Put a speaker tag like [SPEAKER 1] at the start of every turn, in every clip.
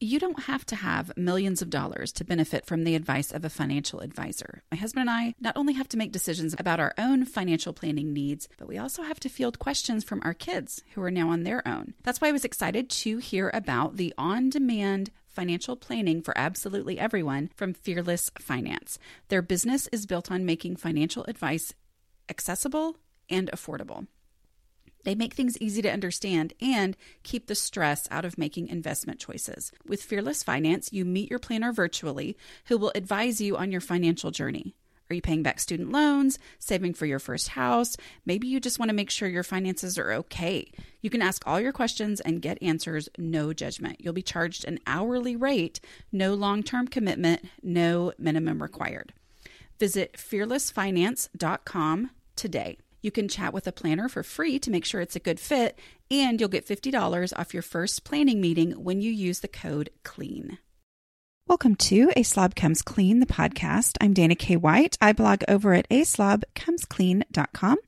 [SPEAKER 1] You don't have to have millions of dollars to benefit from the advice of a financial advisor. My husband and I not only have to make decisions about our own financial planning needs, but we also have to field questions from our kids who are now on their own. That's why I was excited to hear about the on demand financial planning for absolutely everyone from Fearless Finance. Their business is built on making financial advice accessible and affordable. They make things easy to understand and keep the stress out of making investment choices. With Fearless Finance, you meet your planner virtually who will advise you on your financial journey. Are you paying back student loans, saving for your first house? Maybe you just want to make sure your finances are okay. You can ask all your questions and get answers, no judgment. You'll be charged an hourly rate, no long term commitment, no minimum required. Visit fearlessfinance.com today. You can chat with a planner for free to make sure it's a good fit, and you'll get $50 off your first planning meeting when you use the code CLEAN. Welcome to A Slob Comes Clean, the podcast. I'm Dana K. White. I blog over at aslobcomesclean.com.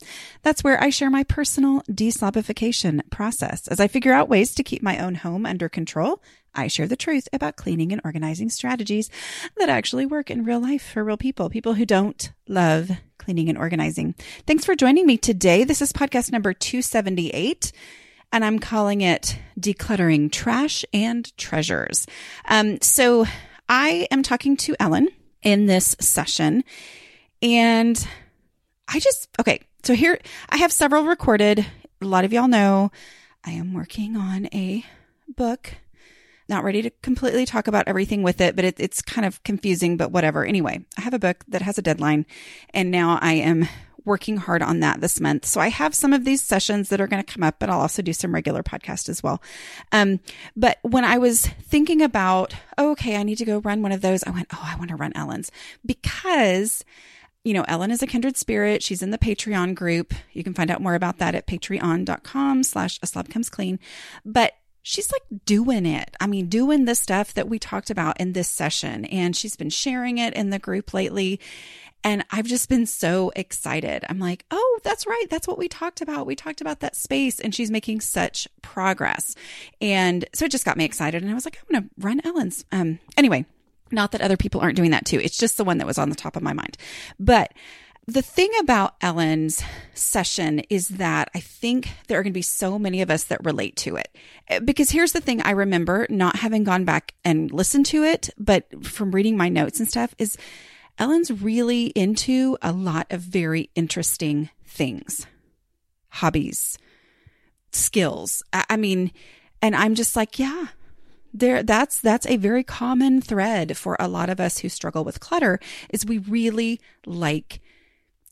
[SPEAKER 1] That's where I share my personal deslobification process. As I figure out ways to keep my own home under control, I share the truth about cleaning and organizing strategies that actually work in real life for real people, people who don't love cleaning and organizing. Thanks for joining me today. This is podcast number 278 and I'm calling it Decluttering Trash and Treasures. Um, so I am talking to Ellen in this session and I just, okay, so here I have several recorded. A lot of y'all know I am working on a book. Not ready to completely talk about everything with it, but it, it's kind of confusing, but whatever. Anyway, I have a book that has a deadline and now I am working hard on that this month. So I have some of these sessions that are going to come up, but I'll also do some regular podcast as well. Um, but when I was thinking about, oh, okay, I need to go run one of those, I went, oh, I want to run Ellen's because you know, Ellen is a kindred spirit. She's in the Patreon group. You can find out more about that at patreon.com slash a slob comes clean. But she's like doing it. I mean, doing the stuff that we talked about in this session. And she's been sharing it in the group lately. And I've just been so excited. I'm like, oh, that's right. That's what we talked about. We talked about that space, and she's making such progress. And so it just got me excited. And I was like, I'm going to run Ellen's. Um, anyway, not that other people aren't doing that too. It's just the one that was on the top of my mind. But the thing about Ellen's session is that I think there are going to be so many of us that relate to it. Eh, because here's the thing I remember not having gone back and listened to it, but from reading my notes and stuff is Ellen's really into a lot of very interesting things, hobbies, skills. I, mean, and I'm just like, yeah, there that's that's a very common thread for a lot of us who struggle with clutter is we really like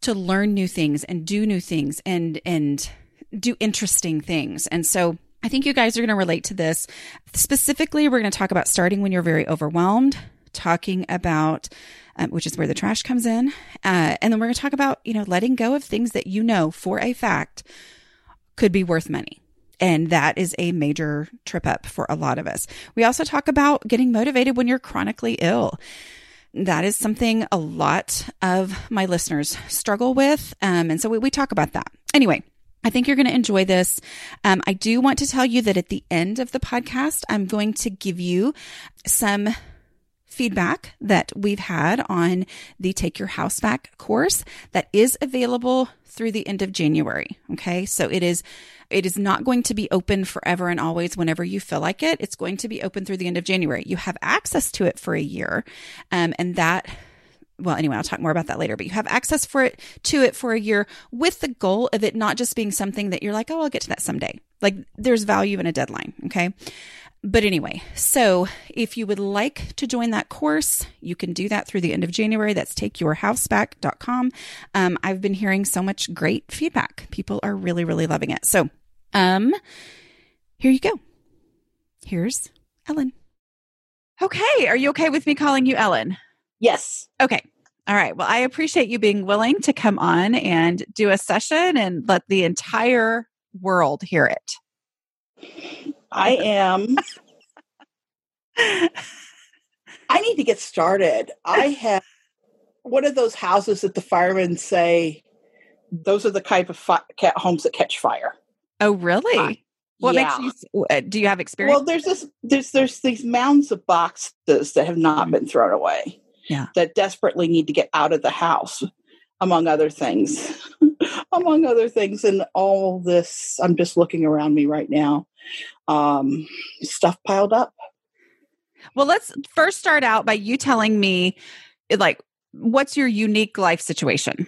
[SPEAKER 1] to learn new things and do new things and and do interesting things. And so I think you guys are going to relate to this. Specifically, we're going to talk about starting when you're very overwhelmed, talking about um, which is where the trash comes in. Uh, and then we're going to talk about, you know, letting go of things that you know for a fact could be worth money. And that is a major trip up for a lot of us. We also talk about getting motivated when you're chronically ill. That is something a lot of my listeners struggle with. Um, and so we, we talk about that. Anyway, I think you're going to enjoy this. Um, I do want to tell you that at the end of the podcast, I'm going to give you some feedback that we've had on the Take Your House Back course that is available through the end of January. Okay. So it is, it is not going to be open forever and always whenever you feel like it. It's going to be open through the end of January. You have access to it for a year. Um, and that well, anyway, I'll talk more about that later, but you have access for it to it for a year with the goal of it not just being something that you're like, oh, I'll get to that someday. Like there's value in a deadline. Okay. But anyway, so if you would like to join that course, you can do that through the end of January. That's takeyourhouseback.com. Um, I've been hearing so much great feedback. People are really, really loving it. So, um, here you go. Here's Ellen. Okay. Are you okay with me calling you Ellen?
[SPEAKER 2] Yes.
[SPEAKER 1] Okay. All right. Well, I appreciate you being willing to come on and do a session and let the entire world hear it.
[SPEAKER 2] I am. I need to get started. I have one of those houses that the firemen say those are the type of fi- homes that catch fire.
[SPEAKER 1] Oh, really? What
[SPEAKER 2] yeah.
[SPEAKER 1] makes you? uh, Do you have experience?
[SPEAKER 2] Well, there's this there's there's these mounds of boxes that have not been thrown away.
[SPEAKER 1] Mm-hmm. Yeah.
[SPEAKER 2] That desperately need to get out of the house, among other things. among other things. And all this, I'm just looking around me right now. Um, stuff piled up.
[SPEAKER 1] well, let's first start out by you telling me, like, what's your unique life situation?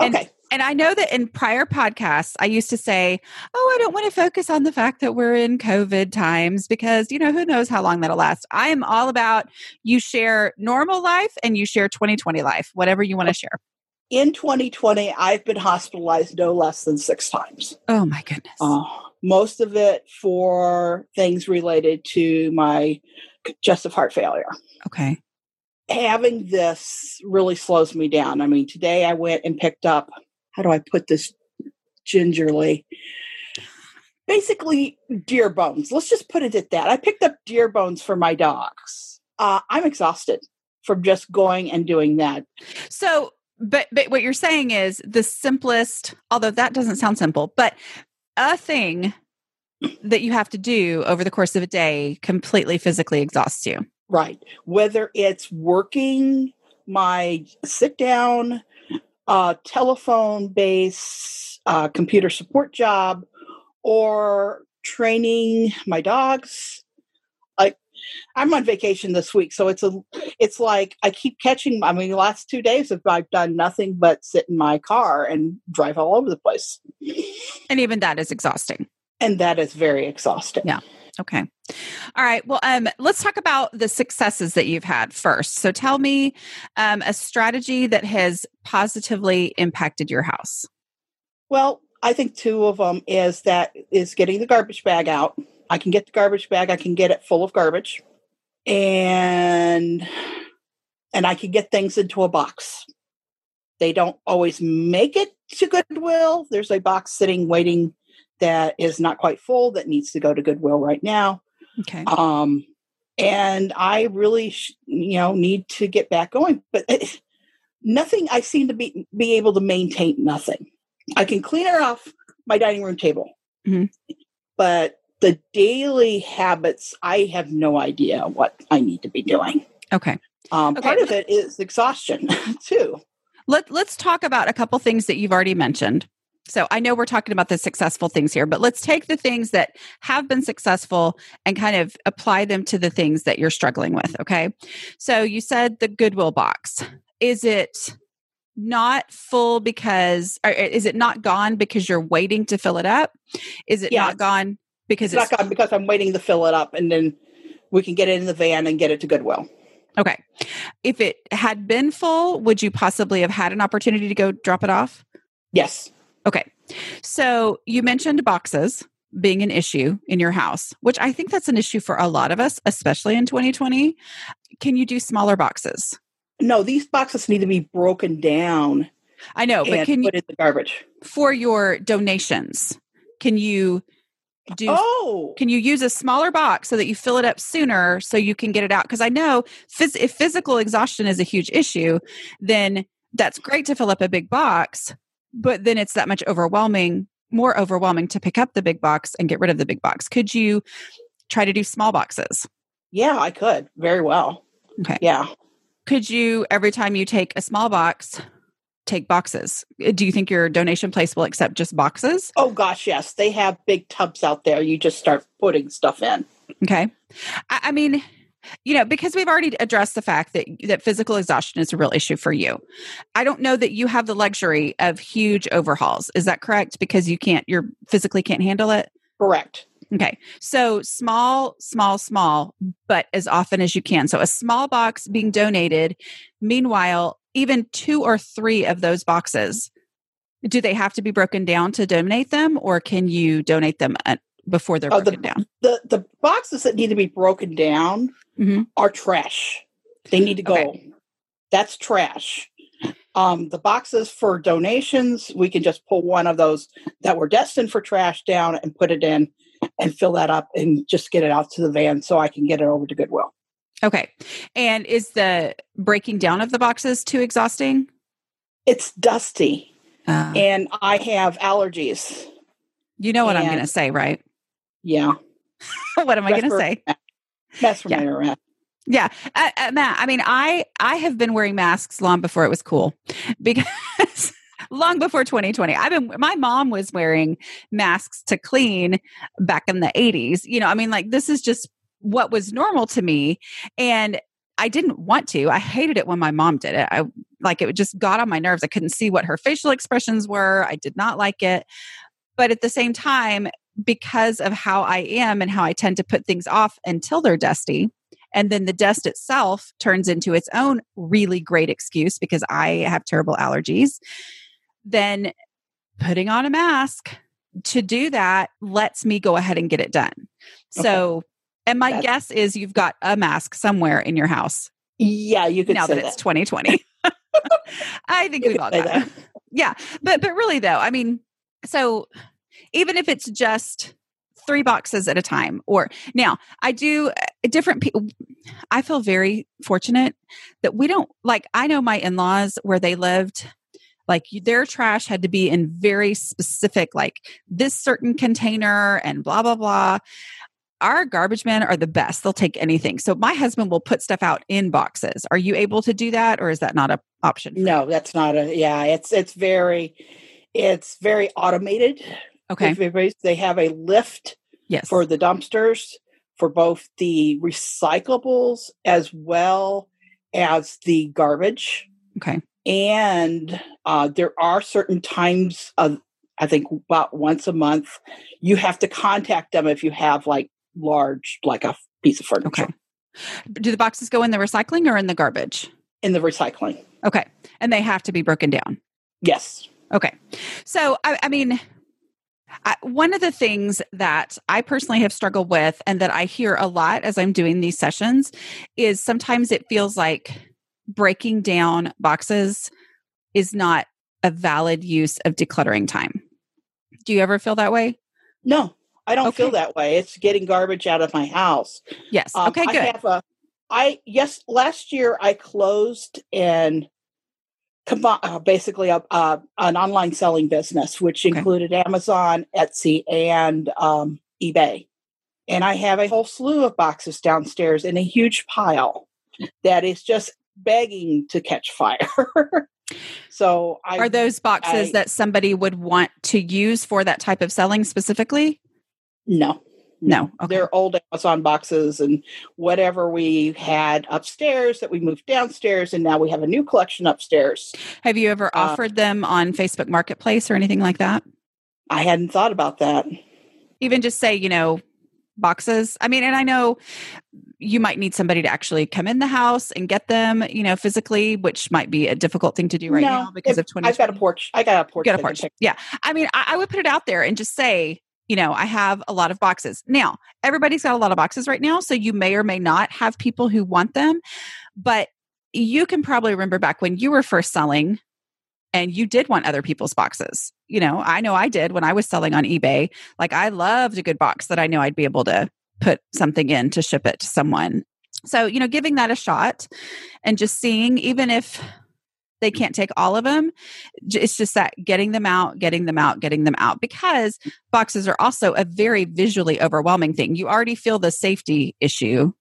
[SPEAKER 1] And-
[SPEAKER 2] Okay.
[SPEAKER 1] And I know that in prior podcasts, I used to say, Oh, I don't want to focus on the fact that we're in COVID times because, you know, who knows how long that'll last. I am all about you share normal life and you share 2020 life, whatever you want to share.
[SPEAKER 2] In 2020, I've been hospitalized no less than six times.
[SPEAKER 1] Oh, my goodness.
[SPEAKER 2] Uh, most of it for things related to my congestive heart failure.
[SPEAKER 1] okay.
[SPEAKER 2] having this really slows me down. I mean, today I went and picked up, how do I put this gingerly? Basically, deer bones. Let's just put it at that. I picked up deer bones for my dogs. Uh, I'm exhausted from just going and doing that.
[SPEAKER 1] So, but but what you're saying is the simplest, although that doesn't sound simple, but a thing that you have to do over the course of a day completely physically exhausts you.
[SPEAKER 2] Right. Whether it's working my sit down, uh, telephone based uh, computer support job or training my dogs. I'm on vacation this week, so it's a it's like I keep catching I mean the last two days have I've done nothing but sit in my car and drive all over the place.
[SPEAKER 1] And even that is exhausting.
[SPEAKER 2] And that is very exhausting.
[SPEAKER 1] Yeah. Okay. All right. Well, um, let's talk about the successes that you've had first. So tell me um, a strategy that has positively impacted your house.
[SPEAKER 2] Well, I think two of them is that is getting the garbage bag out. I can get the garbage bag, I can get it full of garbage. And and I can get things into a box. They don't always make it to Goodwill. There's a box sitting waiting that is not quite full that needs to go to Goodwill right now.
[SPEAKER 1] Okay.
[SPEAKER 2] Um, and I really, sh- you know, need to get back going. But it, nothing. I seem to be be able to maintain nothing. I can clean it off my dining room table,
[SPEAKER 1] Mhm.
[SPEAKER 2] but the daily habits, I have no idea what I need to be doing.
[SPEAKER 1] Okay.
[SPEAKER 2] Um,
[SPEAKER 1] Okay.
[SPEAKER 2] Part of it is exhaustion too.
[SPEAKER 1] Let, let's talk about a couple things that you've already mentioned. So I know we're talking about the successful things here, but let's take the things that have been successful and kind of apply them to the things that you're struggling with. Okay. So you said the Goodwill box. Is it not full because, or is it not gone because you're waiting to fill it up? Is it
[SPEAKER 2] Yeah,
[SPEAKER 1] not gone because
[SPEAKER 2] It's
[SPEAKER 1] it's,
[SPEAKER 2] not because I'm waiting to fill it up, and then we can get it in the van and get it to Goodwill.
[SPEAKER 1] okay? If it had been full, would you possibly have had an opportunity to go drop it off?
[SPEAKER 2] Yes.
[SPEAKER 1] Okay. So you mentioned boxes being an issue in your house, which I think that's an issue for a lot of us, especially in 2020. Can you do smaller boxes?
[SPEAKER 2] No, these boxes need to be broken down
[SPEAKER 1] I know, but can you
[SPEAKER 2] put it in the garbage.
[SPEAKER 1] for your donations, can you do
[SPEAKER 2] Oh,
[SPEAKER 1] can you use a smaller box so that you fill it up sooner so you can get it out because i know phys- if physical exhaustion is a huge issue then that's great to fill up a big box but then it's that much overwhelming more overwhelming to pick up the big box and get rid of the big box could you try to do small boxes
[SPEAKER 2] yeah, I could very well.
[SPEAKER 1] Okay.
[SPEAKER 2] Yeah.
[SPEAKER 1] could you every time you take a small box take boxes Uh, do you think your donation place will accept just boxes
[SPEAKER 2] Oh gosh, yes. They have big tubs out there. You just start putting stuff in.
[SPEAKER 1] Okay. I, I mean, you know, because we've already addressed the fact that that physical exhaustion is a real issue for you. I don't know that you have the luxury of huge overhauls. Is that correct? Because you can't, you're physically can't handle it.
[SPEAKER 2] Correct.
[SPEAKER 1] Okay. So small, small, small, but as often as you can. So a small box being donated. Meanwhile, even two or three of those boxes, do they have to be broken down to donate them or can you donate them at, before they're
[SPEAKER 2] Oh, the-
[SPEAKER 1] broken down?
[SPEAKER 2] The the boxes that need to be broken down
[SPEAKER 1] Mhm.
[SPEAKER 2] are trash. They need to go.
[SPEAKER 1] Okay.
[SPEAKER 2] That's trash. Um, the boxes for donations, we can just pull one of those that were destined for trash down and put it in and fill that up and just get it out to the van so I can get it over to Goodwill.
[SPEAKER 1] Okay. And is the breaking down of the boxes too exhausting?
[SPEAKER 2] It's dusty
[SPEAKER 1] Uh,
[SPEAKER 2] and I have allergies.
[SPEAKER 1] you know what I'm going to say, right?
[SPEAKER 2] Yeah.
[SPEAKER 1] what am I going to say?
[SPEAKER 2] That's from yeah.
[SPEAKER 1] Yeah, uh, uh, Matt. I mean, I I have been wearing masks long before it was cool, because long before 2020. I've been. My mom was wearing masks to clean back in the 80s. You know, I mean, like this is just what was normal to me, and I didn't want to. I hated it when my mom did it. I like it just got on my nerves. I couldn't see what her facial expressions were. I did not like it. But at the same time, because of how I am and how I tend to put things off until they're dusty, and then the dust itself turns into its own really great excuse because I have terrible allergies, then putting on a mask to do that lets me go ahead and get it done. Okay. So, and my That's- guess is you've got a mask somewhere in your house.
[SPEAKER 2] Yeah, you could
[SPEAKER 1] now that,
[SPEAKER 2] that,
[SPEAKER 1] it's 2020. I think we've all got that. Yeah, but but really though, I mean, so even if it's just three boxes at a time or now i do uh, different people i feel very fortunate that we don't like i know my in-laws where they lived like their trash had to be in very specific like this certain container and blah blah blah our garbage men are the best they'll take anything so my husband will put stuff out in boxes are you able to do that or is that not an option
[SPEAKER 2] no that's not a yeah it's it's very it's very automated
[SPEAKER 1] Okay.
[SPEAKER 2] They have a lift
[SPEAKER 1] yes.
[SPEAKER 2] for the dumpsters for both the recyclables as well as the garbage.
[SPEAKER 1] Okay.
[SPEAKER 2] And uh, there are certain times of, I think about once a month, you have to contact them if you have like large, like a piece of furniture.
[SPEAKER 1] Okay. Do the boxes go in the recycling or in the garbage?
[SPEAKER 2] In the recycling.
[SPEAKER 1] Okay. And they have to be broken down?
[SPEAKER 2] Yes.
[SPEAKER 1] Okay. So, I, I mean, I, one of the things that I personally have struggled with and that I hear a lot as I'm doing these sessions is sometimes it feels like breaking down boxes is not a valid use of decluttering time. Do you ever feel that way?
[SPEAKER 2] No, I don't okay. feel that way. It's getting garbage out of my house.
[SPEAKER 1] Yes. Um, okay, good. I
[SPEAKER 2] have a I yes, last year I closed and uh, basically a, uh, an online selling business, which okay. included Amazon, Etsy, and um, eBay. And I have a whole slew of boxes downstairs in a huge pile that is just begging to catch fire. so, I,
[SPEAKER 1] are those boxes I, that somebody would want to use for that type of selling specifically?
[SPEAKER 2] No.
[SPEAKER 1] No,
[SPEAKER 2] okay. they're old Amazon boxes and whatever we had upstairs that we moved downstairs, and now we have a new collection upstairs.
[SPEAKER 1] Have you ever uh, offered them on Facebook Marketplace or anything like that?
[SPEAKER 2] I hadn't thought about that.
[SPEAKER 1] Even just say, you know, boxes. I mean, and I know you might need somebody to actually come in the house and get them, you know, physically, which might be a difficult thing to do right no, now because of 20.
[SPEAKER 2] I've got a porch. I got a porch.
[SPEAKER 1] Got a porch. Yeah. I mean, I, I would put it out there and just say, you know, I have a lot of boxes. Now, everybody's got a lot of boxes right now, so you may or may not have people who want them, but you can probably remember back when you were first selling and you did want other people's boxes. You know, I know I did when I was selling on eBay. Like I loved a good box that I knew I'd be able to put something in to ship it to someone. So, you know, giving that a shot and just seeing even if they can't take all of them. It's just that getting them out, getting them out, getting them out because boxes are also a very visually overwhelming thing. You already feel the safety issue,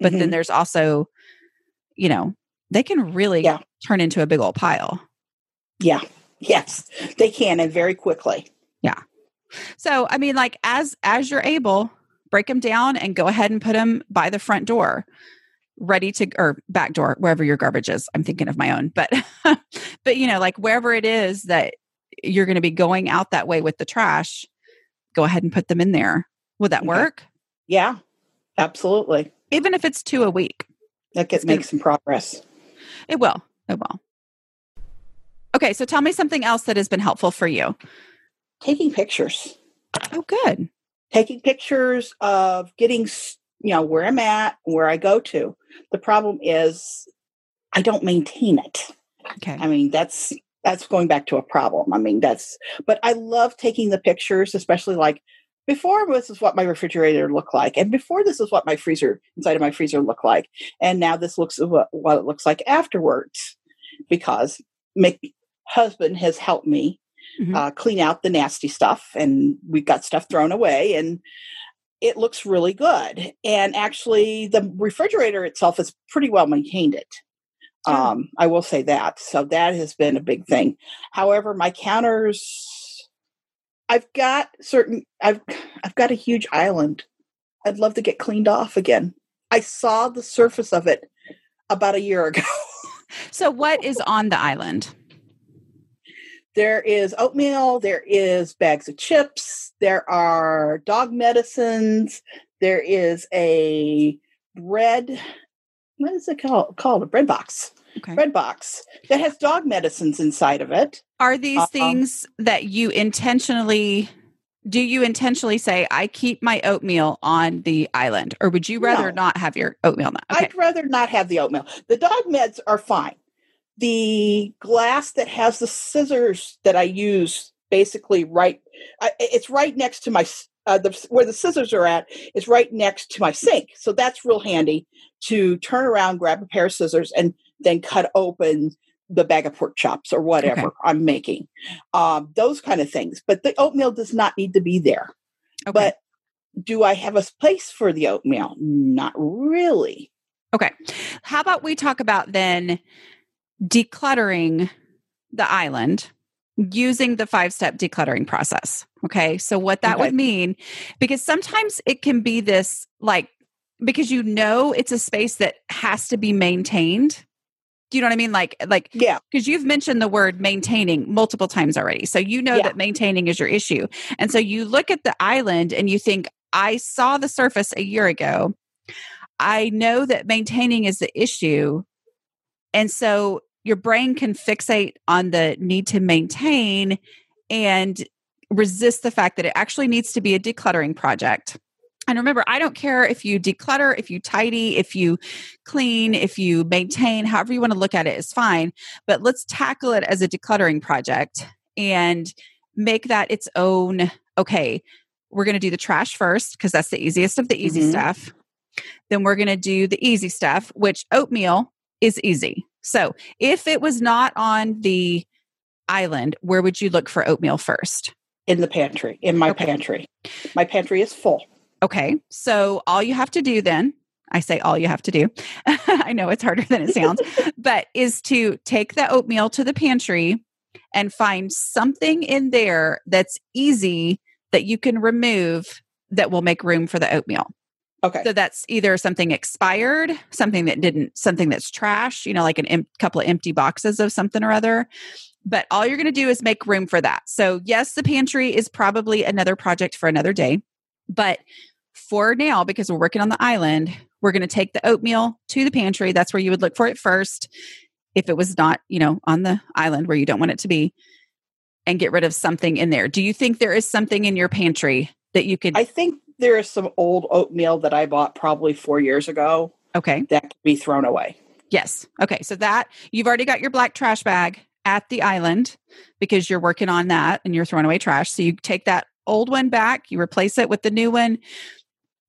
[SPEAKER 1] but mm-hmm. then there's also, you know, they can really yeah. turn into a big old pile.
[SPEAKER 2] Yeah. Yes, they can and very quickly.
[SPEAKER 1] Yeah. So, I mean like as as you're able, break them down and go ahead and put them by the front door ready to or back door wherever your garbage is. I'm thinking of my own but but you know like wherever it is that you're going to be going out that way with the trash go ahead and put them in there. Would that okay. work?
[SPEAKER 2] Yeah absolutely.
[SPEAKER 1] Even if it's two a week.
[SPEAKER 2] That gets make some progress.
[SPEAKER 1] It will. It will. Okay so tell me something else that has been helpful for you.
[SPEAKER 2] Taking pictures.
[SPEAKER 1] Oh good.
[SPEAKER 2] Taking pictures of getting you know where i'm at where i go to the problem is I don't maintain it.
[SPEAKER 1] Okay.
[SPEAKER 2] I mean, that's that's going back to a problem. I mean, that's but I love taking the pictures, especially like before this is what my refrigerator looked like and before this is what my freezer inside of my freezer looked like and now this looks what, what it looks like afterwards because my husband has helped me mm-hmm. uh, clean out the nasty stuff and we've got stuff thrown away and it looks really good. And actually, the refrigerator itself is pretty well maintained. It, um, I will say that. So that has been a big thing. However, my counters, I've got certain. I've I've got a huge island. I'd love to get cleaned off again. I saw the surface of it about a year ago.
[SPEAKER 1] so, what is on the island?
[SPEAKER 2] There is oatmeal, there is bags of chips, there are dog medicines, there is a bread, what is it called? Called a bread box. Okay. Bread box that has dog medicines inside of it.
[SPEAKER 1] Are these uh things that you intentionally do you intentionally say I keep my oatmeal on the island or would you rather no. not have your oatmeal?
[SPEAKER 2] Okay. I'd rather not have the oatmeal. The dog meds are fine the glass that has the scissors that I use basically right it's right next to my uh, the, where the scissors are at is right next to my sink. So that's real handy to turn around grab a pair of scissors and then cut open the bag of pork chops or whatever okay. i'm making. Um, those kind of things but the oatmeal does not need to be there. Okay. but do i have a place for the oatmeal? Not really.
[SPEAKER 1] Okay. How about we talk about then decluttering the island using the five step decluttering process. Okay. So, what that okay. would mean, because sometimes it can be this like, because you know it's a space that has to be maintained. Do you know what I mean? Like, like,
[SPEAKER 2] yeah,
[SPEAKER 1] because you've mentioned the word maintaining multiple times already. So, you know yeah. that maintaining is your issue. And so, you look at the island and you think, I saw the surface a year ago. I know that maintaining is the issue. And so your brain can fixate on the need to maintain and resist the fact that it actually needs to be a decluttering project. And remember, I don't care if you declutter, if you tidy, if you clean, if you maintain, however you want to look at it is fine. But let's tackle it as a decluttering project and make that its own. Okay, we're going to do the trash first because that's the easiest of the easy mm-hmm. stuff. Then we're going to do the easy stuff, which oatmeal is easy. So, if it was not on the island, where would you look for oatmeal first?
[SPEAKER 2] In the pantry, in my okay. pantry. My pantry is full.
[SPEAKER 1] Okay. So, all you have to do then, I say all you have to do, I know it's harder than it sounds, but is to take the oatmeal to the pantry and find something in there that's easy that you can remove that will make room for the oatmeal.
[SPEAKER 2] Okay.
[SPEAKER 1] So that's either something expired, something that didn't, something that's trash, you know, like a em- couple of empty boxes of something or other. But all you're going to do is make room for that. So, yes, the pantry is probably another project for another day. But for now, because we're working on the island, we're going to take the oatmeal to the pantry. That's where you would look for it first. If it was not, you know, on the island where you don't want it to be, and get rid of something in there. Do you think there is something in your pantry that you could?
[SPEAKER 2] I think there is some old oatmeal that I bought probably four years ago.
[SPEAKER 1] Okay.
[SPEAKER 2] That could be thrown away.
[SPEAKER 1] Yes. Okay. So that you've already got your black trash bag at the island because you're working on that and you're throwing away trash. So you take that old one back, you replace it with the new one.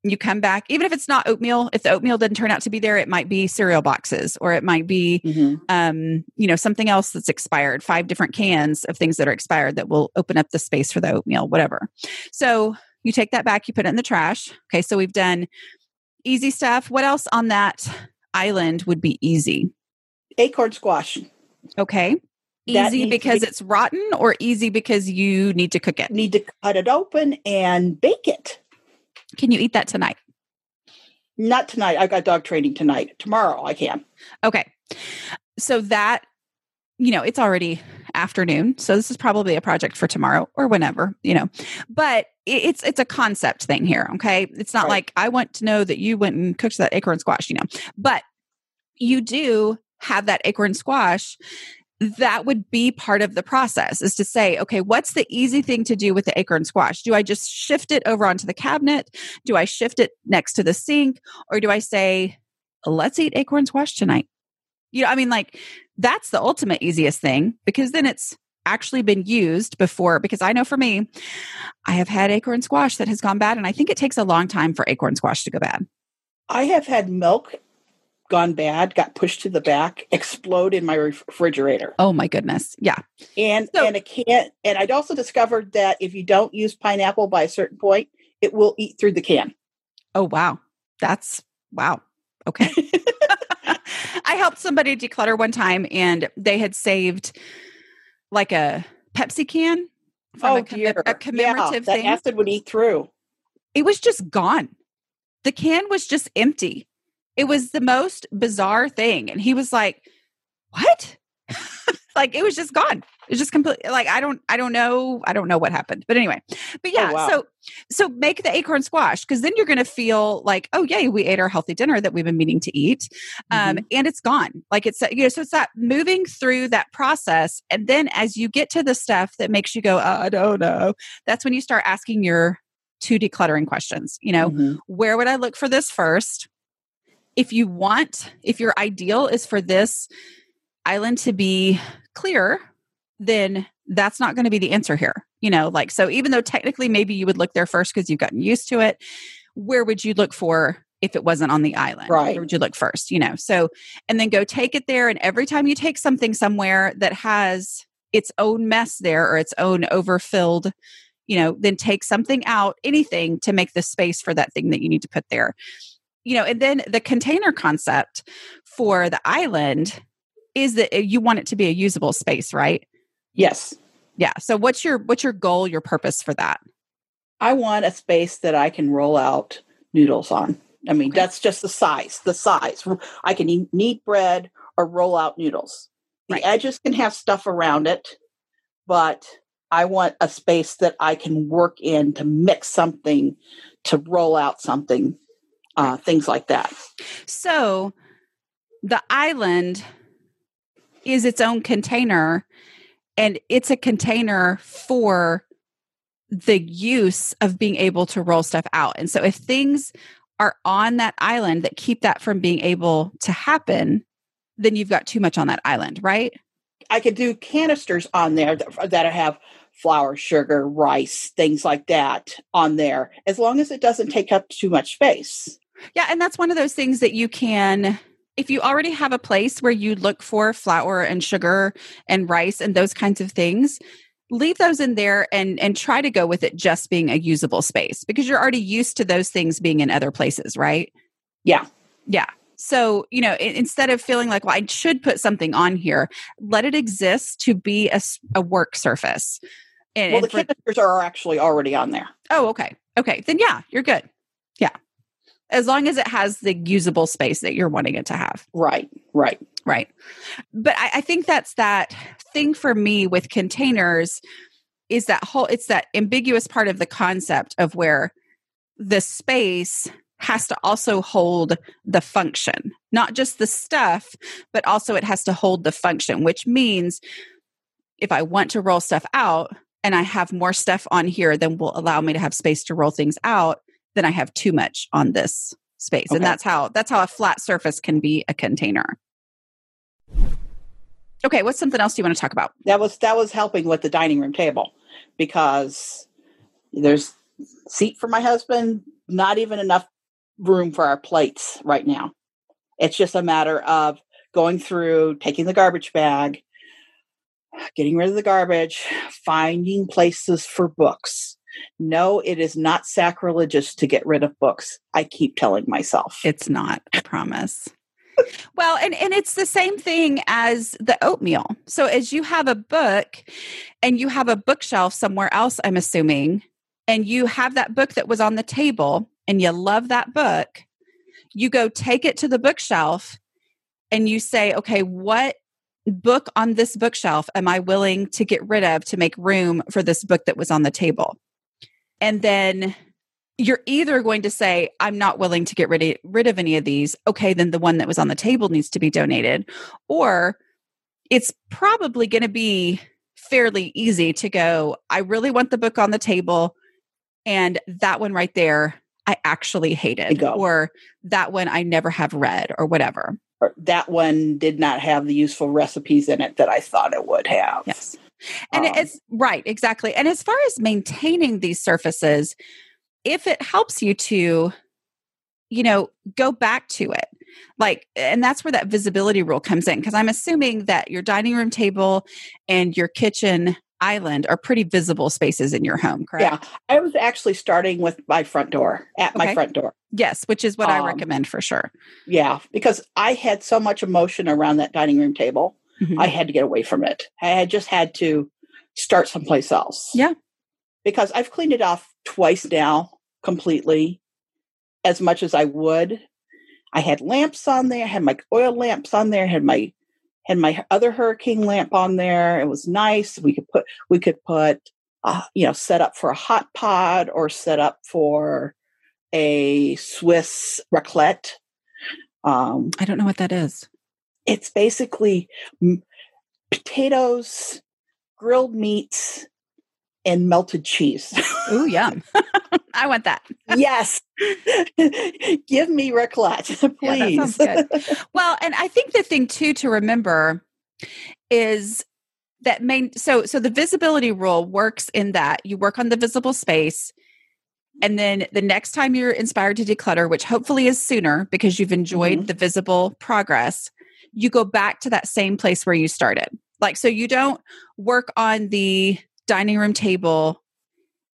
[SPEAKER 1] You come back, even if it's not oatmeal, if the oatmeal didn't turn out to be there, it might be cereal boxes or it might be, mm-hmm. um, you know, something else that's expired, five different cans of things that are expired that will open up the space for the oatmeal, whatever. So you take that back, you put it in the trash. Okay, so we've done easy stuff. What else on that island would be easy?
[SPEAKER 2] Acorn squash.
[SPEAKER 1] Okay. Easy because be, it's rotten or easy because you need to cook it?
[SPEAKER 2] Need to cut it open and bake it.
[SPEAKER 1] Can you eat that tonight?
[SPEAKER 2] Not tonight. I got dog training tonight. Tomorrow I can.
[SPEAKER 1] Okay. So that, you know, it's already afternoon. So this is probably a project for tomorrow or whenever, you know. But it's it's a concept thing here, okay? It's not right. like I want to know that you went and cooked that acorn squash, you know. But you do have that acorn squash that would be part of the process is to say, okay, what's the easy thing to do with the acorn squash? Do I just shift it over onto the cabinet? Do I shift it next to the sink? Or do I say, let's eat acorn squash tonight? You know, I mean, like that's the ultimate easiest thing because then it's actually been used before. Because I know for me, I have had acorn squash that has gone bad, and I think it takes a long time for acorn squash to go bad.
[SPEAKER 2] I have had milk gone bad, got pushed to the back, explode in my refrigerator.
[SPEAKER 1] Oh my goodness. Yeah.
[SPEAKER 2] And so, and it can't and I'd also discovered that if you don't use pineapple by a certain point, it will eat through the can.
[SPEAKER 1] Oh, wow. That's wow. Okay. I helped somebody declutter one time and they had saved like a Pepsi can from
[SPEAKER 2] oh,
[SPEAKER 1] a, a commemorative
[SPEAKER 2] yeah, that
[SPEAKER 1] thing.
[SPEAKER 2] acid would eat through.
[SPEAKER 1] it was just gone. The can was just empty. It was the most bizarre thing. And he was like, What? like it was just gone. It was just completely like I don't I don't know. I don't know what happened. But anyway. But yeah,
[SPEAKER 2] Oh, wow.
[SPEAKER 1] so so make the acorn squash because then you're gonna feel like, oh yay, we ate our healthy dinner that we've been meaning to eat. Um, and it's gone. Like it's you know, so it's that moving through that process. And then as you get to the stuff that makes you go, "Uh, I don't know, that's when you start asking your two decluttering questions. You know,
[SPEAKER 2] Mhm.
[SPEAKER 1] where would I look for this first? If you want, if your ideal is for this island to be clear, then that's not going to be the answer here. You know, like, so even though technically maybe you would look there first because you've gotten used to it, where would you look for if it wasn't on the island?
[SPEAKER 2] Right.
[SPEAKER 1] Where would you look first? You know, so, and then go take it there. And every time you take something somewhere that has its own mess there or its own overfilled, you know, then take something out, anything to make the space for that thing that you need to put there. You know, and then the container concept for the island is that uh, you want it to be a usable space, right?
[SPEAKER 2] Yes.
[SPEAKER 1] Yeah. So what's your what's your goal, your purpose for that?
[SPEAKER 2] I want a space that I can roll out noodles on. I mean,
[SPEAKER 1] Okay.
[SPEAKER 2] that's just the size, the size. I can eat, knead bread or roll out noodles. The
[SPEAKER 1] Right.
[SPEAKER 2] edges can have stuff around it, but I want a space that I can work in to mix something, to roll out something, uh, things like that.
[SPEAKER 1] So the island is its own container and it's a container for the use of being able to roll stuff out. And so if things are on that island that keep that from being able to happen, then you've got too much on that island, right?
[SPEAKER 2] I could do canisters on there that, that have flour, sugar, rice, things like that on there, as long as it doesn't take up too much space.
[SPEAKER 1] Yeah, and that's one of those things that you can if you already have a place where you look for flour and sugar and rice and those kinds of things, leave those in there and and try to go with it just being a usable space because you're already used to those things being in other places, right?
[SPEAKER 2] Yeah.
[SPEAKER 1] Yeah. So, you know, instead of feeling like, well, I should put something on here, let it exist to be a, a work surface. And,
[SPEAKER 2] Well, the canisters are actually already on there.
[SPEAKER 1] Oh, okay. Okay. Then yeah, you're good. Yeah. As long as it has the usable space that you're wanting it to have.
[SPEAKER 2] Right, right.
[SPEAKER 1] Right. But I, I think that's that thing for me with containers is that whole it's that ambiguous part of the concept of where the space has to also hold the function, not just the stuff, but also it has to hold the function, which means if I want to roll stuff out and I have more stuff on here than will allow me to have space to roll things out, then I have too much on this space. And that's how that's how a flat surface can be a container. Okay, what's something else you want to talk about?
[SPEAKER 2] That was that was helping with the dining room table because there's seat for my husband, not even enough room for our plates right now. It's just a matter of going through, taking the garbage bag, getting rid of the garbage, finding places for books. No, it is not sacrilegious to get rid of books. I keep telling myself.
[SPEAKER 1] It's not, I promise. well, and, and it's the same thing as the oatmeal. So as you have a book and you have a bookshelf somewhere else, I'm assuming, and you have that book that was on the table and you love that book, you go take it to the bookshelf and you say, okay, what book on this bookshelf am I willing to get rid of to make room for this book that was on the table? And then you're either going to say, I'm not willing to get rid of, rid of any of these. Okay, then the one that was on the table needs to be donated. Or it's probably going to be fairly easy to go, I really want the book on the table. And that one right there, I actually hated. Or that one I never have read, or whatever.
[SPEAKER 2] Or that one did not have the useful recipes in it that I thought it would have.
[SPEAKER 1] Yes. And
[SPEAKER 2] Um,
[SPEAKER 1] it's right, exactly. And as far as maintaining these surfaces, if it helps you to, you know, go back to it, like, and that's where that visibility rule comes in. Because I'm assuming that your dining room table and your kitchen island are pretty visible spaces in your home, correct?
[SPEAKER 2] Yeah. I was actually starting with my front door, at
[SPEAKER 1] Okay.
[SPEAKER 2] my front door.
[SPEAKER 1] Yes, which is what I
[SPEAKER 2] Um,
[SPEAKER 1] recommend for sure.
[SPEAKER 2] Yeah. Because I had so much emotion around that dining room table.
[SPEAKER 1] Mhm.
[SPEAKER 2] I had to get away from it. I had just had to start someplace else.
[SPEAKER 1] Yeah.
[SPEAKER 2] Because I've cleaned it off twice now completely, as much as I would. I had lamps on there, I had my oil lamps on there, had my had my other hurricane lamp on there. It was nice. We could put we could put uh, you know, set up for a hot pot or set up for a Swiss raclette. Um,
[SPEAKER 1] I don't know what that is.
[SPEAKER 2] It's basically potatoes, grilled meats, and melted cheese.
[SPEAKER 1] Ooh, yum. I want that.
[SPEAKER 2] yes. Give me raclette,
[SPEAKER 1] Yeah,
[SPEAKER 2] please.
[SPEAKER 1] sounds Well, and I think the thing too to remember is that main so so the visibility rule works in that you work on the visible space and then the next time you're inspired to declutter which hopefully is sooner because you've enjoyed mm-hmm. the visible progress you go back to that same place where you started. Like so you don't work on the dining room table.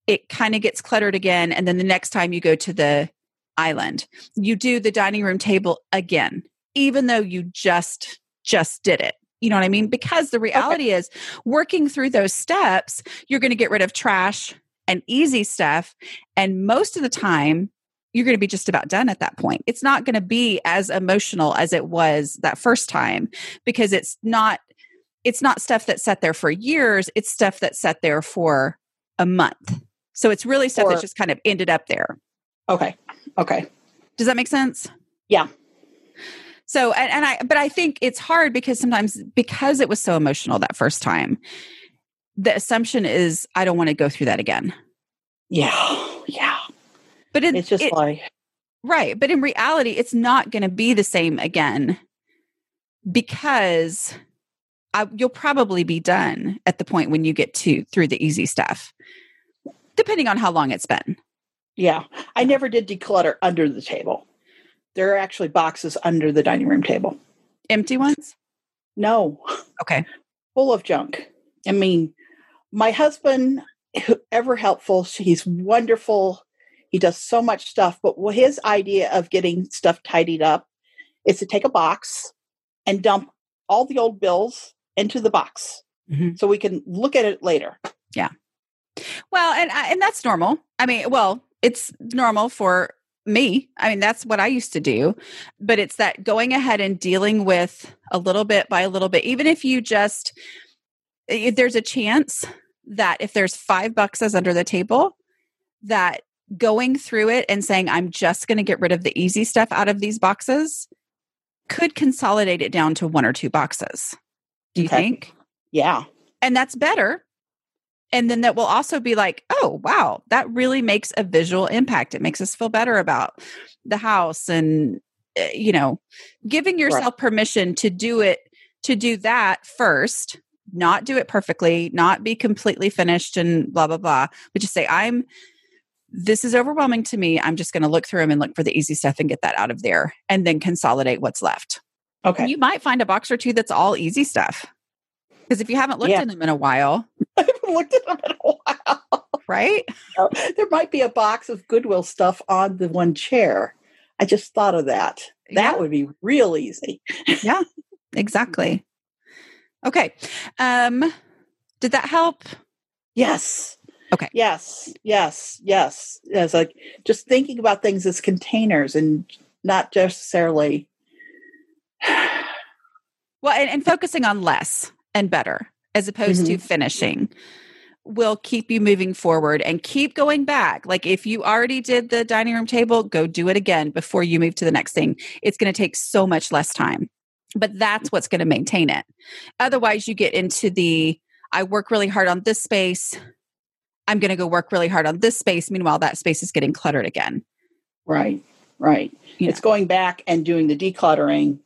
[SPEAKER 1] It kind of gets cluttered again and then the next time you go to the island you do the dining room table again even though you just just did it. You know what i mean? Because the reality is working through those steps you're going to get rid of trash and easy stuff and most of the time you're going to be just about done at that point it's not going to be as emotional as it was that first time because it's not it's not stuff that sat there for years it's stuff that sat there for a month so it's really stuff
[SPEAKER 2] Or-
[SPEAKER 1] that just kind of ended up there
[SPEAKER 2] okay. Okay.
[SPEAKER 1] does that make sense?
[SPEAKER 2] Yeah.
[SPEAKER 1] So and, and I but I think it's hard because sometimes because it was so emotional that first time, the assumption is I don't want to go through that again.
[SPEAKER 2] Yeah.
[SPEAKER 1] But it,
[SPEAKER 2] It's just
[SPEAKER 1] it-
[SPEAKER 2] like,
[SPEAKER 1] right. But in reality, it's not going to be the same again because I, you'll probably be done at the point when you get to through the easy stuff, depending on how long it's been.
[SPEAKER 2] yeah. I never did declutter under the table. There are actually boxes under the dining room table.
[SPEAKER 1] Empty ones.
[SPEAKER 2] No.
[SPEAKER 1] Okay.
[SPEAKER 2] full of junk. I mean, my husband, ever helpful, he's wonderful. He does so much stuff, but his idea of getting stuff tidied up is to take a box and dump all the old bills into the box
[SPEAKER 1] Mhm.
[SPEAKER 2] so we can look at it later. Yeah.
[SPEAKER 1] Well, and and that's normal. I mean, well, it's normal for me. I mean, that's what I used to do. But it's that going ahead and dealing with a little bit by a little bit, even if you just if there's a chance that if there's five boxes under the table, that going through it and saying, I'm just going to get rid of the easy stuff out of these boxes could consolidate it down to one or two boxes. Do you
[SPEAKER 2] Okay.
[SPEAKER 1] think?
[SPEAKER 2] Yeah.
[SPEAKER 1] and that's better and then that will also be like oh wow that really makes a visual impact it makes us feel better about the house and uh, you know giving yourself permission to do it to do that first not do it perfectly not be completely finished and blah blah blah but just say i'm this is overwhelming to me i'm just going to look through them and look for the easy stuff and get that out of there and then consolidate what's left
[SPEAKER 2] Okay.
[SPEAKER 1] you might find a box or two that's all easy stuff because if you haven't looked
[SPEAKER 2] Yeah.
[SPEAKER 1] in them in a while
[SPEAKER 2] I haven't looked at them in a while.
[SPEAKER 1] right?
[SPEAKER 2] there might be a box of Goodwill stuff on the one chair. I just thought of that. That
[SPEAKER 1] Yeah.
[SPEAKER 2] would be real easy.
[SPEAKER 1] Yeah, exactly. Okay. Um did that help?
[SPEAKER 2] Yes.
[SPEAKER 1] Okay.
[SPEAKER 2] Yes. Yes. Yes. It's like just thinking about things as containers and not necessarily.
[SPEAKER 1] Well, and, and focusing on less and better as opposed to mm-hmm. finishing will keep you moving forward and keep going back. Like if you already did the dining room table, go do it again before you move to the next thing. It's going to take so much less time. But that's what's going to maintain it. Otherwise, you get into the I work really hard on this space. I'm going to go work really hard on this space. Meanwhile, that space is getting cluttered again.
[SPEAKER 2] Right. Right.
[SPEAKER 1] You
[SPEAKER 2] It's going back and doing the decluttering,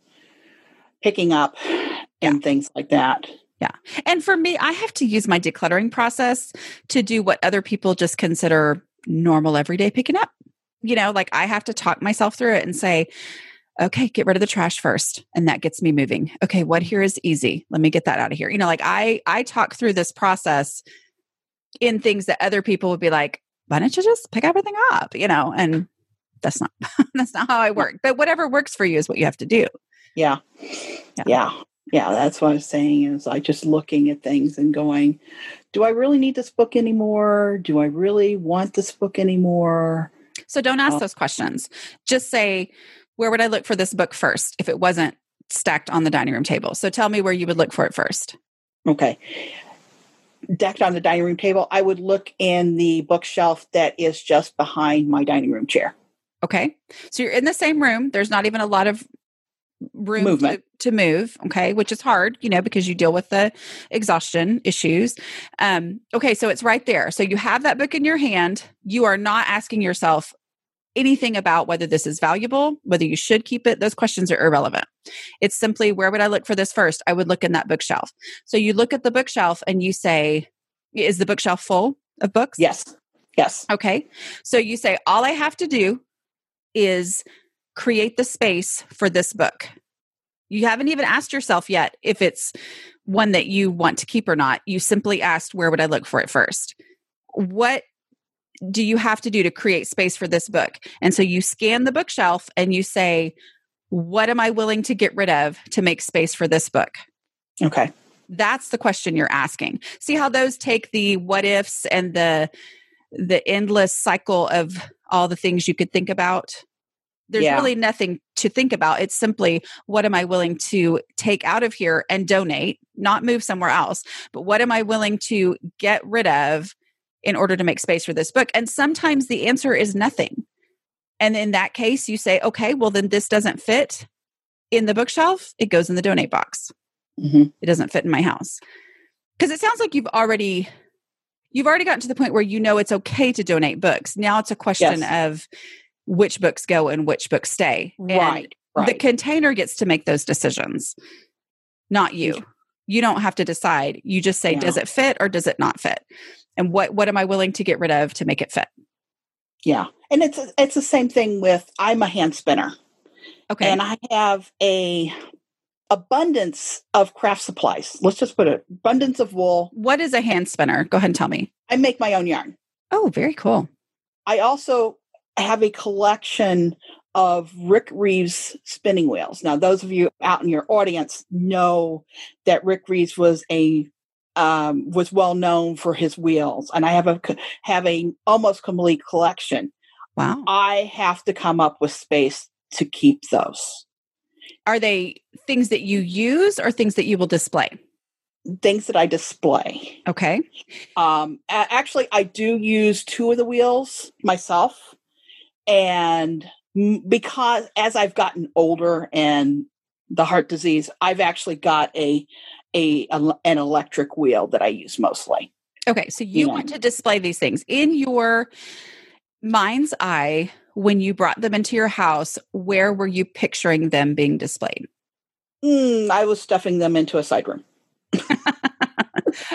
[SPEAKER 2] picking up, and things like that. Yeah.
[SPEAKER 1] And for me, I have to use my decluttering process to do what other people just consider normal everyday picking up. You know, like I have to talk myself through it and say, okay, get rid of the trash first. And that gets me moving. Okay, what here is easy? Let me get that out of here. You know, like I I talk through this process in things that other people would be like, why don't you just pick everything up? You know, and that's not that's not how I work. But whatever works for you is what you have to do.
[SPEAKER 2] Yeah. Yeah. Yeah. yeah that's what I was saying is I just looking at things and going, do I really need this book anymore? Do I really want this book anymore?
[SPEAKER 1] So don't ask oh. those questions. Just say, where would I look for this book first if it wasn't stacked on the dining room table? So tell me where you would look for it first.
[SPEAKER 2] Okay. Decked on the dining room table, I would look in the bookshelf that is just behind my dining room chair.
[SPEAKER 1] Okay. So you're in the same room. There's not even a lot of room Movement. To, to move. Okay. Which is hard, you know, because you deal with the exhaustion issues. Um, okay. So it's right there. So you have that book in your hand. You are not asking yourself, anything about whether this is valuable, whether you should keep it, those questions are irrelevant. It's simply where would I look for this first? I would look in that bookshelf. So you look at the bookshelf and you say, is the bookshelf full of books?
[SPEAKER 2] Yes. Yes.
[SPEAKER 1] Okay. So you say, all I have to do is create the space for this book. You haven't even asked yourself yet if it's one that you want to keep or not. You simply asked, where would I look for it first? What do you have to do to create space for this book? And so you scan the bookshelf and you say, what am I willing to get rid of to make space for this book?
[SPEAKER 2] Okay.
[SPEAKER 1] That's the question you're asking. See how those take the what ifs and the the endless cycle of all the things you could think about. There's yeah. really nothing to think about. It's simply what am I willing to take out of here and donate, not move somewhere else, but what am I willing to get rid of in order to make space for this book? And sometimes the answer is nothing. And in that case, you say, okay, well, then this doesn't fit in the bookshelf. It goes in the donate box. Mm-hmm. It doesn't fit in my house. Because it sounds like you've already you've already gotten to the point where you know it's okay to donate books. Now it's a question yes. of which books go and which books stay.
[SPEAKER 2] Right, right.
[SPEAKER 1] The container gets to make those decisions, not you. You don't have to decide. You just say, yeah. does it fit or does it not fit? And what what am i willing to get rid of to make it fit?
[SPEAKER 2] Yeah. And it's it's the same thing with i'm a hand spinner.
[SPEAKER 1] Okay.
[SPEAKER 2] And i have a abundance of craft supplies. Let's just put it abundance of wool.
[SPEAKER 1] What is a hand spinner? Go ahead and tell me.
[SPEAKER 2] I make my own yarn.
[SPEAKER 1] Oh very cool.
[SPEAKER 2] I also have a collection of Rick Reeves spinning wheels. Now, those of you out in your audience know that Rick Reeves was a um, was well known for his wheels, and I have a have a almost complete collection.
[SPEAKER 1] Wow!
[SPEAKER 2] I have to come up with space to keep those.
[SPEAKER 1] Are they things that you use or things that you will display?
[SPEAKER 2] Things that I display.
[SPEAKER 1] Okay.
[SPEAKER 2] Um, actually, I do use two of the wheels myself, and because as I've gotten older and the heart disease, I've actually got a a, a an electric wheel that I use mostly.
[SPEAKER 1] Okay, so you want to display these things in your mind's eye when you brought them into your house. Where were you picturing them being displayed?
[SPEAKER 2] Mm, I was stuffing them into a side room.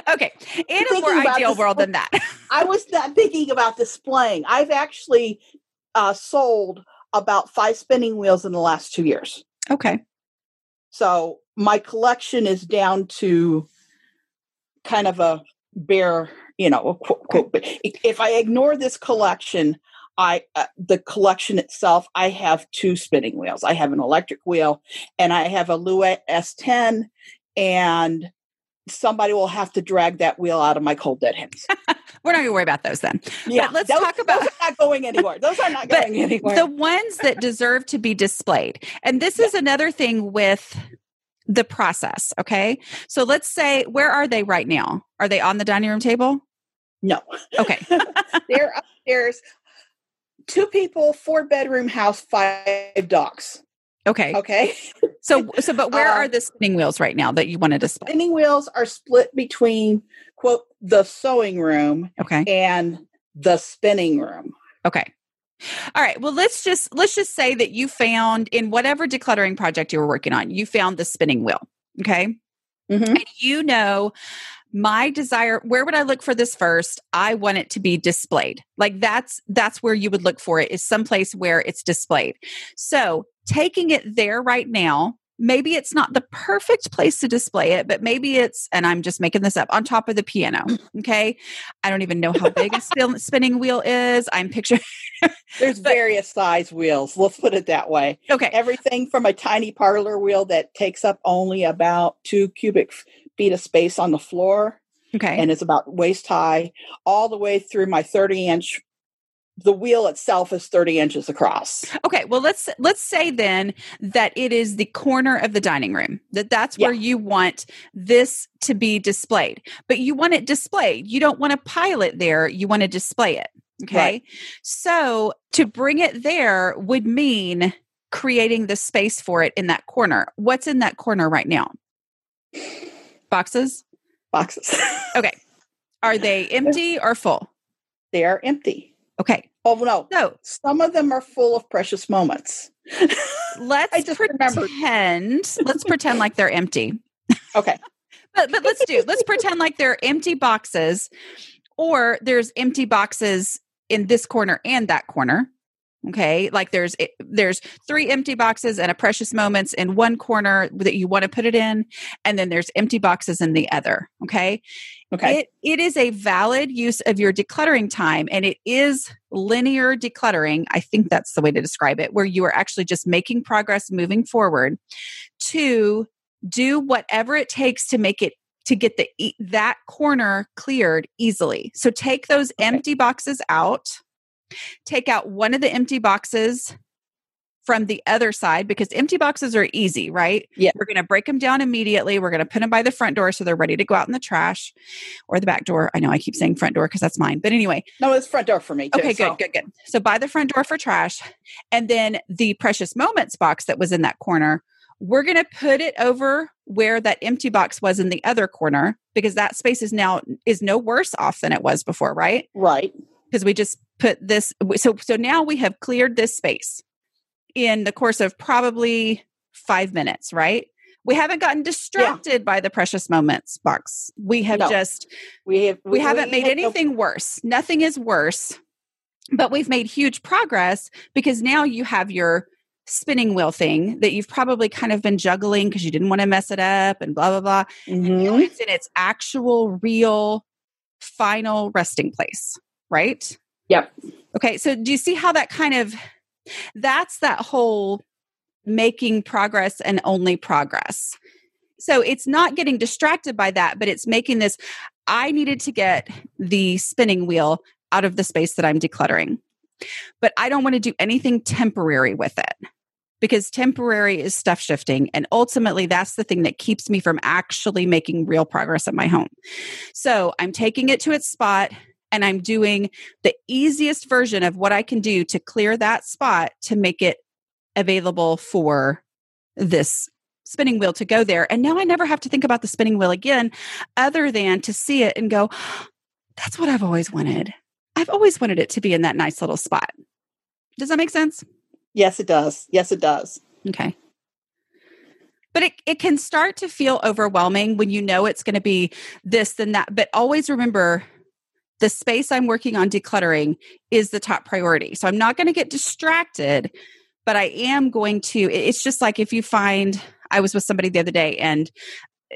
[SPEAKER 1] okay, in a more ideal world than that,
[SPEAKER 2] I was not thinking about displaying. I've actually uh, sold about five spinning wheels in the last two years.
[SPEAKER 1] Okay.
[SPEAKER 2] So my collection is down to kind of a bare, you know, quote, quote. if I ignore this collection, I uh, the collection itself, I have two spinning wheels. I have an electric wheel and I have a Louet S10 and somebody will have to drag that wheel out of my cold dead hands.
[SPEAKER 1] We're not going to worry about those then.
[SPEAKER 2] Yeah,
[SPEAKER 1] but let's those, talk about
[SPEAKER 2] those are not going anywhere. Those are not going anywhere.
[SPEAKER 1] The ones that deserve to be displayed, and this yeah. is another thing with the process. Okay, so let's say where are they right now? Are they on the dining room table?
[SPEAKER 2] No.
[SPEAKER 1] Okay,
[SPEAKER 2] they're upstairs. Two people, four bedroom house, five dogs.
[SPEAKER 1] Okay.
[SPEAKER 2] Okay.
[SPEAKER 1] so, so, but where uh, are the spinning wheels right now that you wanted to display?
[SPEAKER 2] Spinning wheels are split between quote the sewing room,
[SPEAKER 1] okay,
[SPEAKER 2] and the spinning room.
[SPEAKER 1] Okay. All right. Well, let's just let's just say that you found in whatever decluttering project you were working on, you found the spinning wheel. Okay. Mm-hmm. And you know my desire where would i look for this first i want it to be displayed like that's that's where you would look for it is someplace where it's displayed so taking it there right now maybe it's not the perfect place to display it, but maybe it's, and I'm just making this up, on top of the piano. Okay. I don't even know how big a spinning wheel is. I'm picturing.
[SPEAKER 2] There's but, various size wheels. Let's put it that way.
[SPEAKER 1] Okay.
[SPEAKER 2] Everything from a tiny parlor wheel that takes up only about two cubic feet of space on the floor.
[SPEAKER 1] Okay.
[SPEAKER 2] And it's about waist high, all the way through my 30 inch the wheel itself is 30 inches across.
[SPEAKER 1] Okay, well let's let's say then that it is the corner of the dining room. That that's yeah. where you want this to be displayed. But you want it displayed. You don't want to pile it there, you want to display it. Okay? Right. So to bring it there would mean creating the space for it in that corner. What's in that corner right now? Boxes?
[SPEAKER 2] Boxes.
[SPEAKER 1] okay. Are they empty or full?
[SPEAKER 2] They are empty.
[SPEAKER 1] Okay.
[SPEAKER 2] Oh no.
[SPEAKER 1] So
[SPEAKER 2] some of them are full of precious moments.
[SPEAKER 1] let's I just pretend. let's pretend like they're empty.
[SPEAKER 2] Okay.
[SPEAKER 1] but but let's do. Let's pretend like they're empty boxes, or there's empty boxes in this corner and that corner okay like there's eh, there's three empty boxes and a precious moments in one corner that you want to put it in and then there's empty boxes in the other okay?
[SPEAKER 2] Okay.
[SPEAKER 1] It, it is a valid use of your decluttering time and it is linear decluttering i think that's the way to describe it where you are actually just making progress moving forward to do whatever it takes to make it to get the that corner cleared easily. So take those okay. empty boxes out Take out one of the empty boxes from the other side because empty boxes are easy, right?
[SPEAKER 2] Yeah.
[SPEAKER 1] We're going to break them down immediately. We're going to put them by the front door so they're ready to go out in the trash or the back door. I know I keep saying front door because that's mine. But anyway.
[SPEAKER 2] No, it's front door for me too.
[SPEAKER 1] Okay, so. good, good, good. So by the front door for trash. And then the precious moments box that was in that corner, we're going to put it over where that empty box was in the other corner because that space is now is no worse off than it was before, right?
[SPEAKER 2] Right
[SPEAKER 1] because we just put this so so now we have cleared this space in the course of probably 5 minutes, right? We haven't gotten distracted yeah. by the precious moments box. We have no. just
[SPEAKER 2] we have
[SPEAKER 1] we, we haven't we made anything no- worse. Nothing is worse. But we've made huge progress because now you have your spinning wheel thing that you've probably kind of been juggling because you didn't want to mess it up and blah blah blah.
[SPEAKER 2] Mm-hmm.
[SPEAKER 1] it's in its actual real final resting place right?
[SPEAKER 2] Yep.
[SPEAKER 1] Okay. So do you see how that kind of that's that whole making progress and only progress. So it's not getting distracted by that, but it's making this I needed to get the spinning wheel out of the space that I'm decluttering. But I don't want to do anything temporary with it because temporary is stuff shifting. And ultimately, that's the thing that keeps me from actually making real progress at my home. So I'm taking it to its spot and I'm doing the easiest version of what I can do to clear that spot to make it available for this spinning wheel to go there. And now I never have to think about the spinning wheel again, other than to see it and go, that's what I've always wanted. I've always wanted it to be in that nice little spot. Does that make sense?
[SPEAKER 2] Yes, it does. Yes, it does.
[SPEAKER 1] Okay. But it, it can start to feel overwhelming when you know it's going to be this, then that. But always remember the space I'm working on decluttering is the top priority. So I'm not going to get distracted, but I am going to. It's just like if you find, I was with somebody the other day and,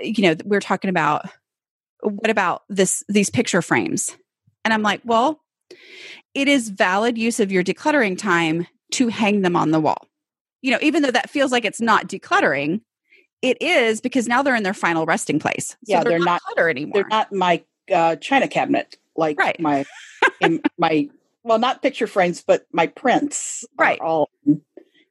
[SPEAKER 1] you know, we are talking about what about this, these picture frames? And I'm like, well, it is valid use of your decluttering time to hang them on the wall. You know, even though that feels like it's not decluttering, it is because now they're in their final resting place. So
[SPEAKER 2] yeah, they're, they're not, not
[SPEAKER 1] clutter anymore.
[SPEAKER 2] They're not my uh, china cabinet like
[SPEAKER 1] right.
[SPEAKER 2] my my well not picture frames but my prints
[SPEAKER 1] right.
[SPEAKER 2] all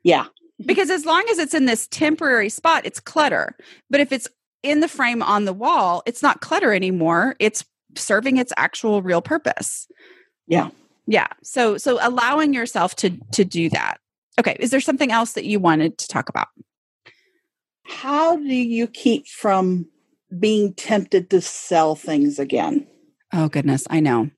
[SPEAKER 2] yeah.
[SPEAKER 1] Because as long as it's in this temporary spot it's clutter. But if it's in the frame on the wall it's not clutter anymore. It's serving its actual real purpose.
[SPEAKER 2] Yeah.
[SPEAKER 1] Yeah. So so allowing yourself to to do that. Okay. Is there something else that you wanted to talk about?
[SPEAKER 2] How do you keep from being tempted to sell things again
[SPEAKER 1] Oh goodness, I know.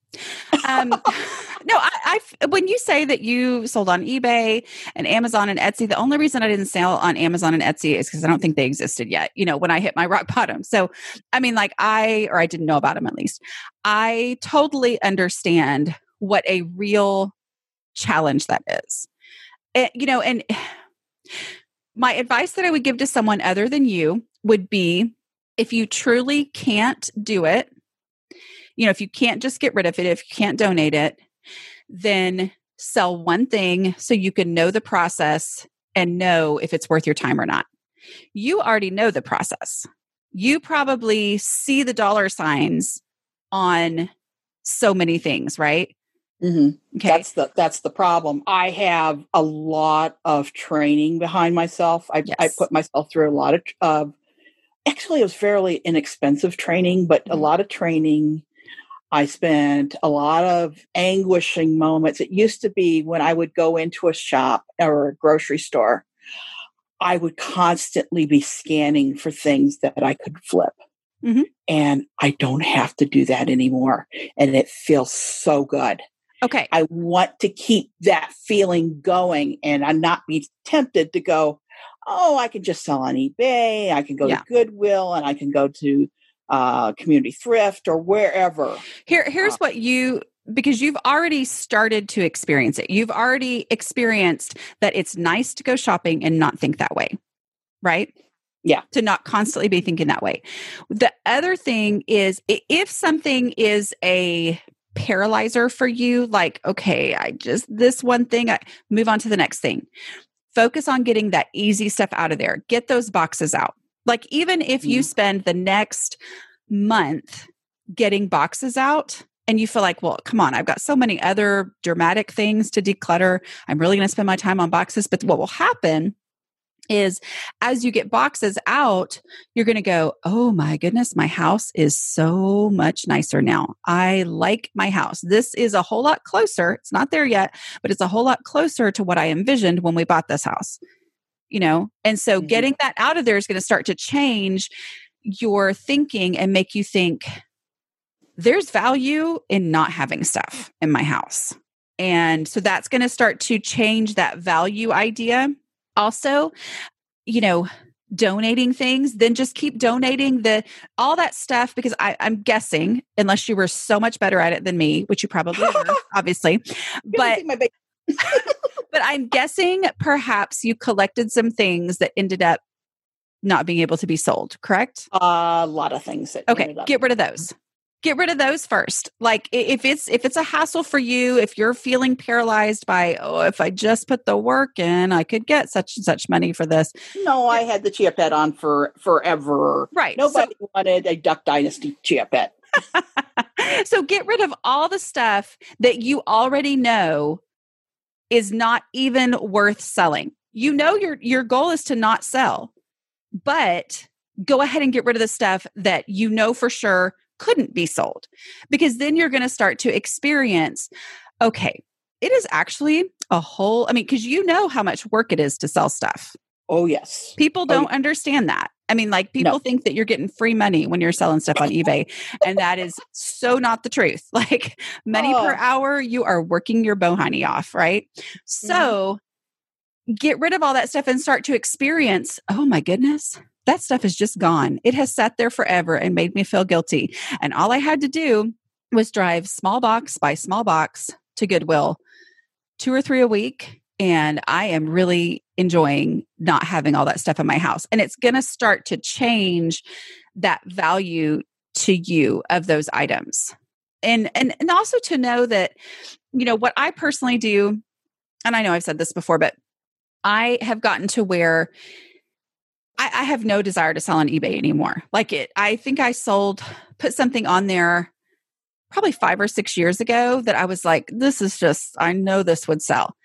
[SPEAKER 1] Um, no, I, I when you say that you sold on eBay and Amazon and Etsy, the only reason I didn't sell on Amazon and Etsy is because I don't think they existed yet. You know, when I hit my rock bottom. So, I mean, like I or I didn't know about them at least. I totally understand what a real challenge that is. It, you know, and My advice that I would give to someone other than you would be if you truly can't do it, you know, if you can't just get rid of it, if you can't donate it, then sell one thing so you can know the process and know if it's worth your time or not. You already know the process. You probably see the dollar signs on so many things, right?
[SPEAKER 2] Mm-hmm. Okay. That's the that's the problem. I have a lot of training behind myself. I, yes. I put myself through a lot of uh, actually it was fairly inexpensive training, but mm-hmm. a lot of training. I spent a lot of anguishing moments. It used to be when I would go into a shop or a grocery store, I would constantly be scanning for things that I could flip. Mm-hmm. And I don't have to do that anymore. And it feels so good.
[SPEAKER 1] Okay.
[SPEAKER 2] I want to keep that feeling going and I'm not be tempted to go, oh, I can just sell on eBay. I can go yeah. to Goodwill and I can go to uh, community thrift or wherever.
[SPEAKER 1] Here, here's uh, what you because you've already started to experience it. You've already experienced that it's nice to go shopping and not think that way, right?
[SPEAKER 2] Yeah.
[SPEAKER 1] To not constantly be thinking that way. The other thing is if something is a paralyzer for you like okay i just this one thing i move on to the next thing focus on getting that easy stuff out of there get those boxes out like even if you mm-hmm. spend the next month getting boxes out and you feel like well come on i've got so many other dramatic things to declutter i'm really going to spend my time on boxes but what will happen is as you get boxes out, you're going to go, Oh my goodness, my house is so much nicer now. I like my house. This is a whole lot closer. It's not there yet, but it's a whole lot closer to what I envisioned when we bought this house. You know, and so mm-hmm. getting that out of there is going to start to change your thinking and make you think there's value in not having stuff in my house. And so that's going to start to change that value idea also, you know, donating things, then just keep donating the all that stuff because I, I'm guessing, unless you were so much better at it than me, which you probably were, obviously. But but I'm guessing perhaps you collected some things that ended up not being able to be sold, correct?
[SPEAKER 2] A lot of things that
[SPEAKER 1] okay, get rid of those. Get rid of those first. Like if it's if it's a hassle for you if you're feeling paralyzed by oh if i just put the work in i could get such and such money for this
[SPEAKER 2] no i had the chia pet on for forever.
[SPEAKER 1] Right
[SPEAKER 2] nobody so, wanted a duck dynasty chia pet.
[SPEAKER 1] So get rid of all the stuff that you already know is not even worth selling. You know your your goal is to not sell but go ahead and get rid of the stuff that you know for sure couldn't be sold because then you're going to start to experience okay it is actually a whole i mean because you know how much work it is to sell stuff
[SPEAKER 2] oh yes
[SPEAKER 1] people don't oh, understand that i mean like people no. think that you're getting free money when you're selling stuff on ebay and that is so not the truth like money oh. per hour you are working your bohoney off right mm-hmm. so get rid of all that stuff and start to experience oh my goodness that stuff is just gone. It has sat there forever and made me feel guilty. And all I had to do was drive small box by small box to Goodwill, two or three a week. And I am really enjoying not having all that stuff in my house. And it's going to start to change that value to you of those items. And, and and also to know that you know what I personally do and I know I've said this before but I have gotten to where I, I have no desire to sell on eBay anymore. Like it, I think I sold, put something on there probably five or six years ago that I was like, this is just, I know this would sell.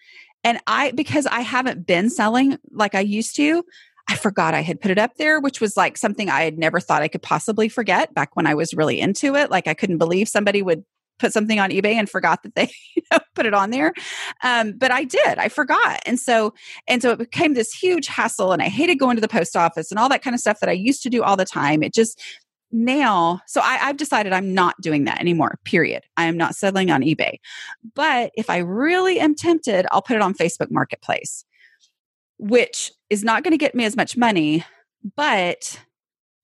[SPEAKER 1] And I, because I haven't been selling like I used to, I forgot I had put it up there, which was like something I had never thought I could possibly forget back when I was really into it. Like I couldn't believe somebody would put something on eBay and forgot that they you know, put it on there. Um, but I did, I forgot. And so, and so it became this huge hassle and I hated going to the post office and all that kind of stuff that I used to do all the time. It just, now, so I, I've decided I'm not doing that anymore, period. I am not settling on eBay. But if I really am tempted, I'll put it on Facebook Marketplace, which is not going to get me as much money, but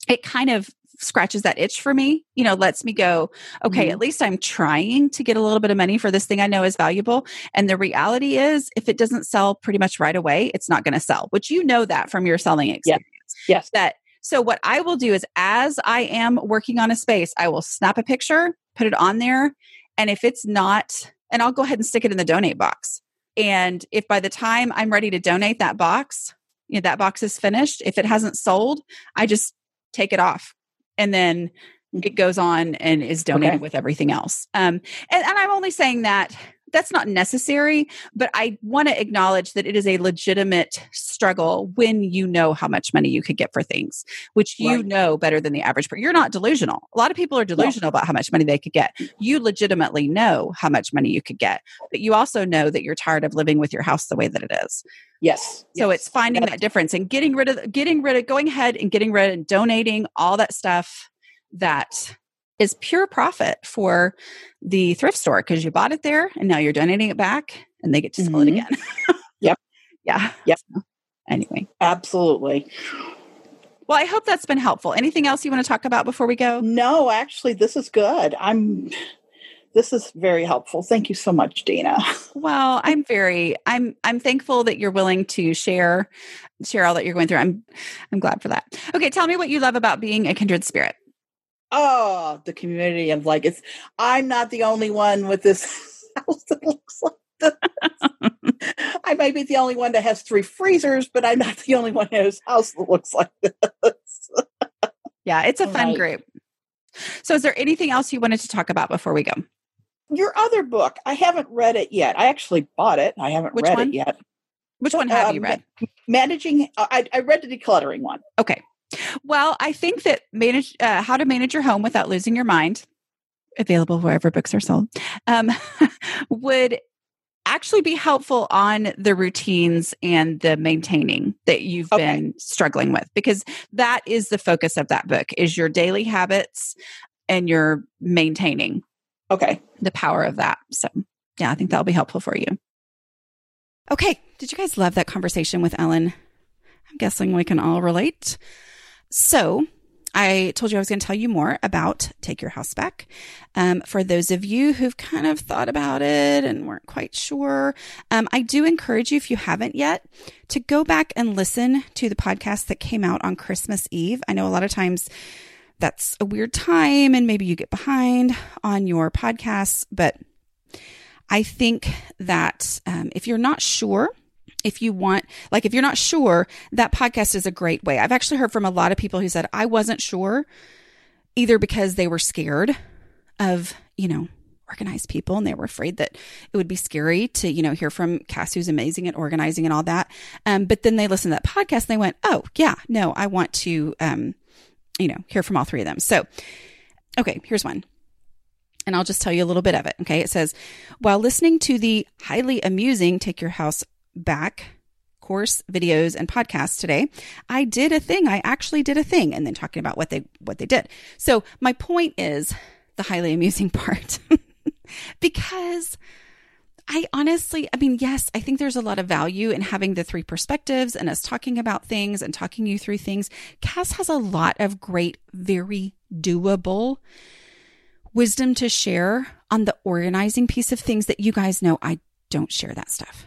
[SPEAKER 1] it kind of scratches that itch for me, you know, lets me go, okay,
[SPEAKER 2] Mhm.
[SPEAKER 1] at least I'm trying to get a little bit of money for this thing I know is valuable. And the reality is, if it doesn't sell pretty much right away, it's not going to sell, which you know that from your selling experience.
[SPEAKER 2] Yes.
[SPEAKER 1] That so what I will do is as I am working on a space, I will snap a picture, put it on there, and if it's not, and I'll go ahead and stick it in the donate box. And if by the time I'm ready to donate that box, you know, that box is finished, if it hasn't sold, I just take it off. And then it goes on and is donated
[SPEAKER 2] Okay.
[SPEAKER 1] with everything else. Um, and, and I'm only saying that that's not necessary, but I want to acknowledge that it is a legitimate struggle when you know how much money you could get for things, which you
[SPEAKER 2] Right.
[SPEAKER 1] know better than the average person. You're not delusional. A lot of people are delusional about how much money they could get. You legitimately know how much money you could get, but you also know that you're tired of living with your house the way that it is.
[SPEAKER 2] Yes.
[SPEAKER 1] So
[SPEAKER 2] yes.
[SPEAKER 1] it's finding that difference and getting rid of getting rid of going ahead and getting rid of donating all that stuff that is pure profit for the thrift store because you bought it there and now you're donating it back and they get to sell it
[SPEAKER 2] Mhm.
[SPEAKER 1] again.
[SPEAKER 2] Yep.
[SPEAKER 1] Yeah.
[SPEAKER 2] Yep.
[SPEAKER 1] So, anyway.
[SPEAKER 2] Absolutely.
[SPEAKER 1] Well, I hope that's been helpful. Anything else you want to talk about before we go?
[SPEAKER 2] No, actually, this is good. I'm. This is very helpful. Thank you so much, Dana.
[SPEAKER 1] Well, I'm very I'm I'm thankful that you're willing to share share all that you're going through. I'm I'm glad for that. Okay, tell me what you love about being a kindred spirit.
[SPEAKER 2] Oh, the community of like it's. I'm not the only one with this house that looks like this. I may be the only one that has three freezers, but I'm not the only one whose house that looks like this.
[SPEAKER 1] Yeah, it's a fun
[SPEAKER 2] Right.
[SPEAKER 1] group. So, is there anything else you wanted to talk about before we go?
[SPEAKER 2] Your other book, I haven't read it yet. I actually bought it. I haven't
[SPEAKER 1] Which
[SPEAKER 2] read
[SPEAKER 1] one?
[SPEAKER 2] it yet.
[SPEAKER 1] Which one have you
[SPEAKER 2] Um,
[SPEAKER 1] read?
[SPEAKER 2] Managing. I, I read the decluttering one.
[SPEAKER 1] Okay. Well, I think that manage uh, how to manage your home without losing your mind, available wherever books are sold, um, would actually be helpful on the routines and the maintaining that you've
[SPEAKER 2] Okay.
[SPEAKER 1] been struggling with because that is the focus of that book is your daily habits and your maintaining
[SPEAKER 2] Okay.
[SPEAKER 1] the power of that. So, yeah, I think that'll be helpful for you. Okay. Did you guys love that conversation with Ellen? I'm guessing we can all relate. So, I told you I was going to tell you more about Take Your House Back. Um, for those of you who've kind of thought about it and weren't quite sure, um, I do encourage you, if you haven't yet, to go back and listen to the podcast that came out on Christmas Eve. I know a lot of times that's a weird time and maybe you get behind on your podcasts, but I think that um, if you're not sure, if you want, like, if you're not sure, that podcast is a great way. I've actually heard from a lot of people who said, I wasn't sure either because they were scared of, you know, organized people and they were afraid that it would be scary to, you know, hear from Cass, who's amazing at organizing and all that. Um, but then they listened to that podcast and they went, oh, yeah, no, I want to, um, you know, hear from all three of them. So, okay, here's one. And I'll just tell you a little bit of it. Okay. It says, while listening to the highly amusing Take Your House Back course videos and podcasts today, I did a thing. I actually did a thing and then talking about what they what they did. So my point is the highly amusing part. because I honestly, I mean, yes, I think there's a lot of value in having the three perspectives and us talking about things and talking you through things. Cass has a lot of great, very doable wisdom to share on the organizing piece of things that you guys know I don't share that stuff.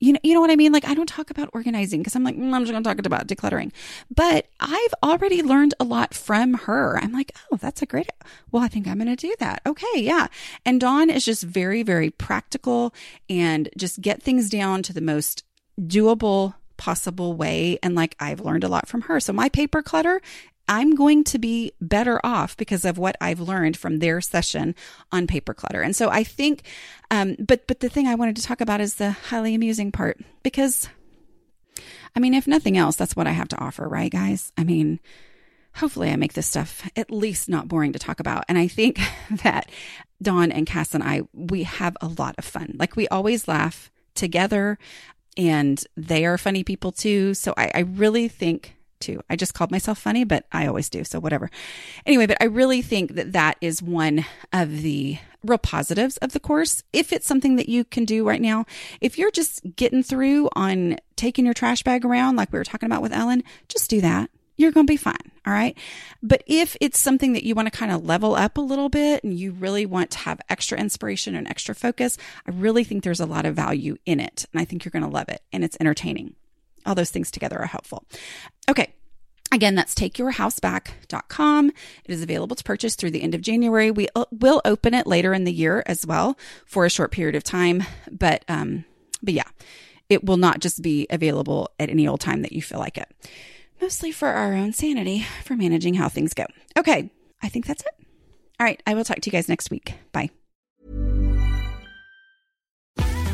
[SPEAKER 1] You know, you know what I mean? Like I don't talk about organizing because I'm like, mm, I'm just going to talk about decluttering. But I've already learned a lot from her. I'm like, oh, that's a great. Well, I think I'm going to do that. Okay, yeah. And Dawn is just very, very practical and just get things down to the most doable possible way. And like I've learned a lot from her. So my paper clutter I'm going to be better off because of what I've learned from their session on paper clutter. And so I think, um, but but the thing I wanted to talk about is the highly amusing part because, I mean, if nothing else, that's what I have to offer, right, guys? I mean, hopefully I make this stuff at least not boring to talk about. And I think that Dawn and Cass and I, we have a lot of fun. Like we always laugh together and they are funny people too. So I, I really think too. I just called myself funny, but I always do. So whatever. Anyway, but I really think that that is one of the real positives of the course. If it's something that you can do right now, if you're just getting through on taking your trash bag around, like we were talking about with Ellen, just do that. You're going to be fine. All right. But if it's something that you want to kind of level up a little bit and you really want to have extra inspiration and extra focus, I really think there's a lot of value in it. And I think you're going to love it. And it's entertaining. All those things together are helpful. Okay. Again, that's takeyourhouseback.com. It is available to purchase through the end of January. We uh, will open it later in the year as well for a short period of time. But, um, but yeah, it will not just be available at any old time that you feel like it mostly for our own sanity, for managing how things go. Okay, I think that's it. All right, I will talk to you guys next week. Bye.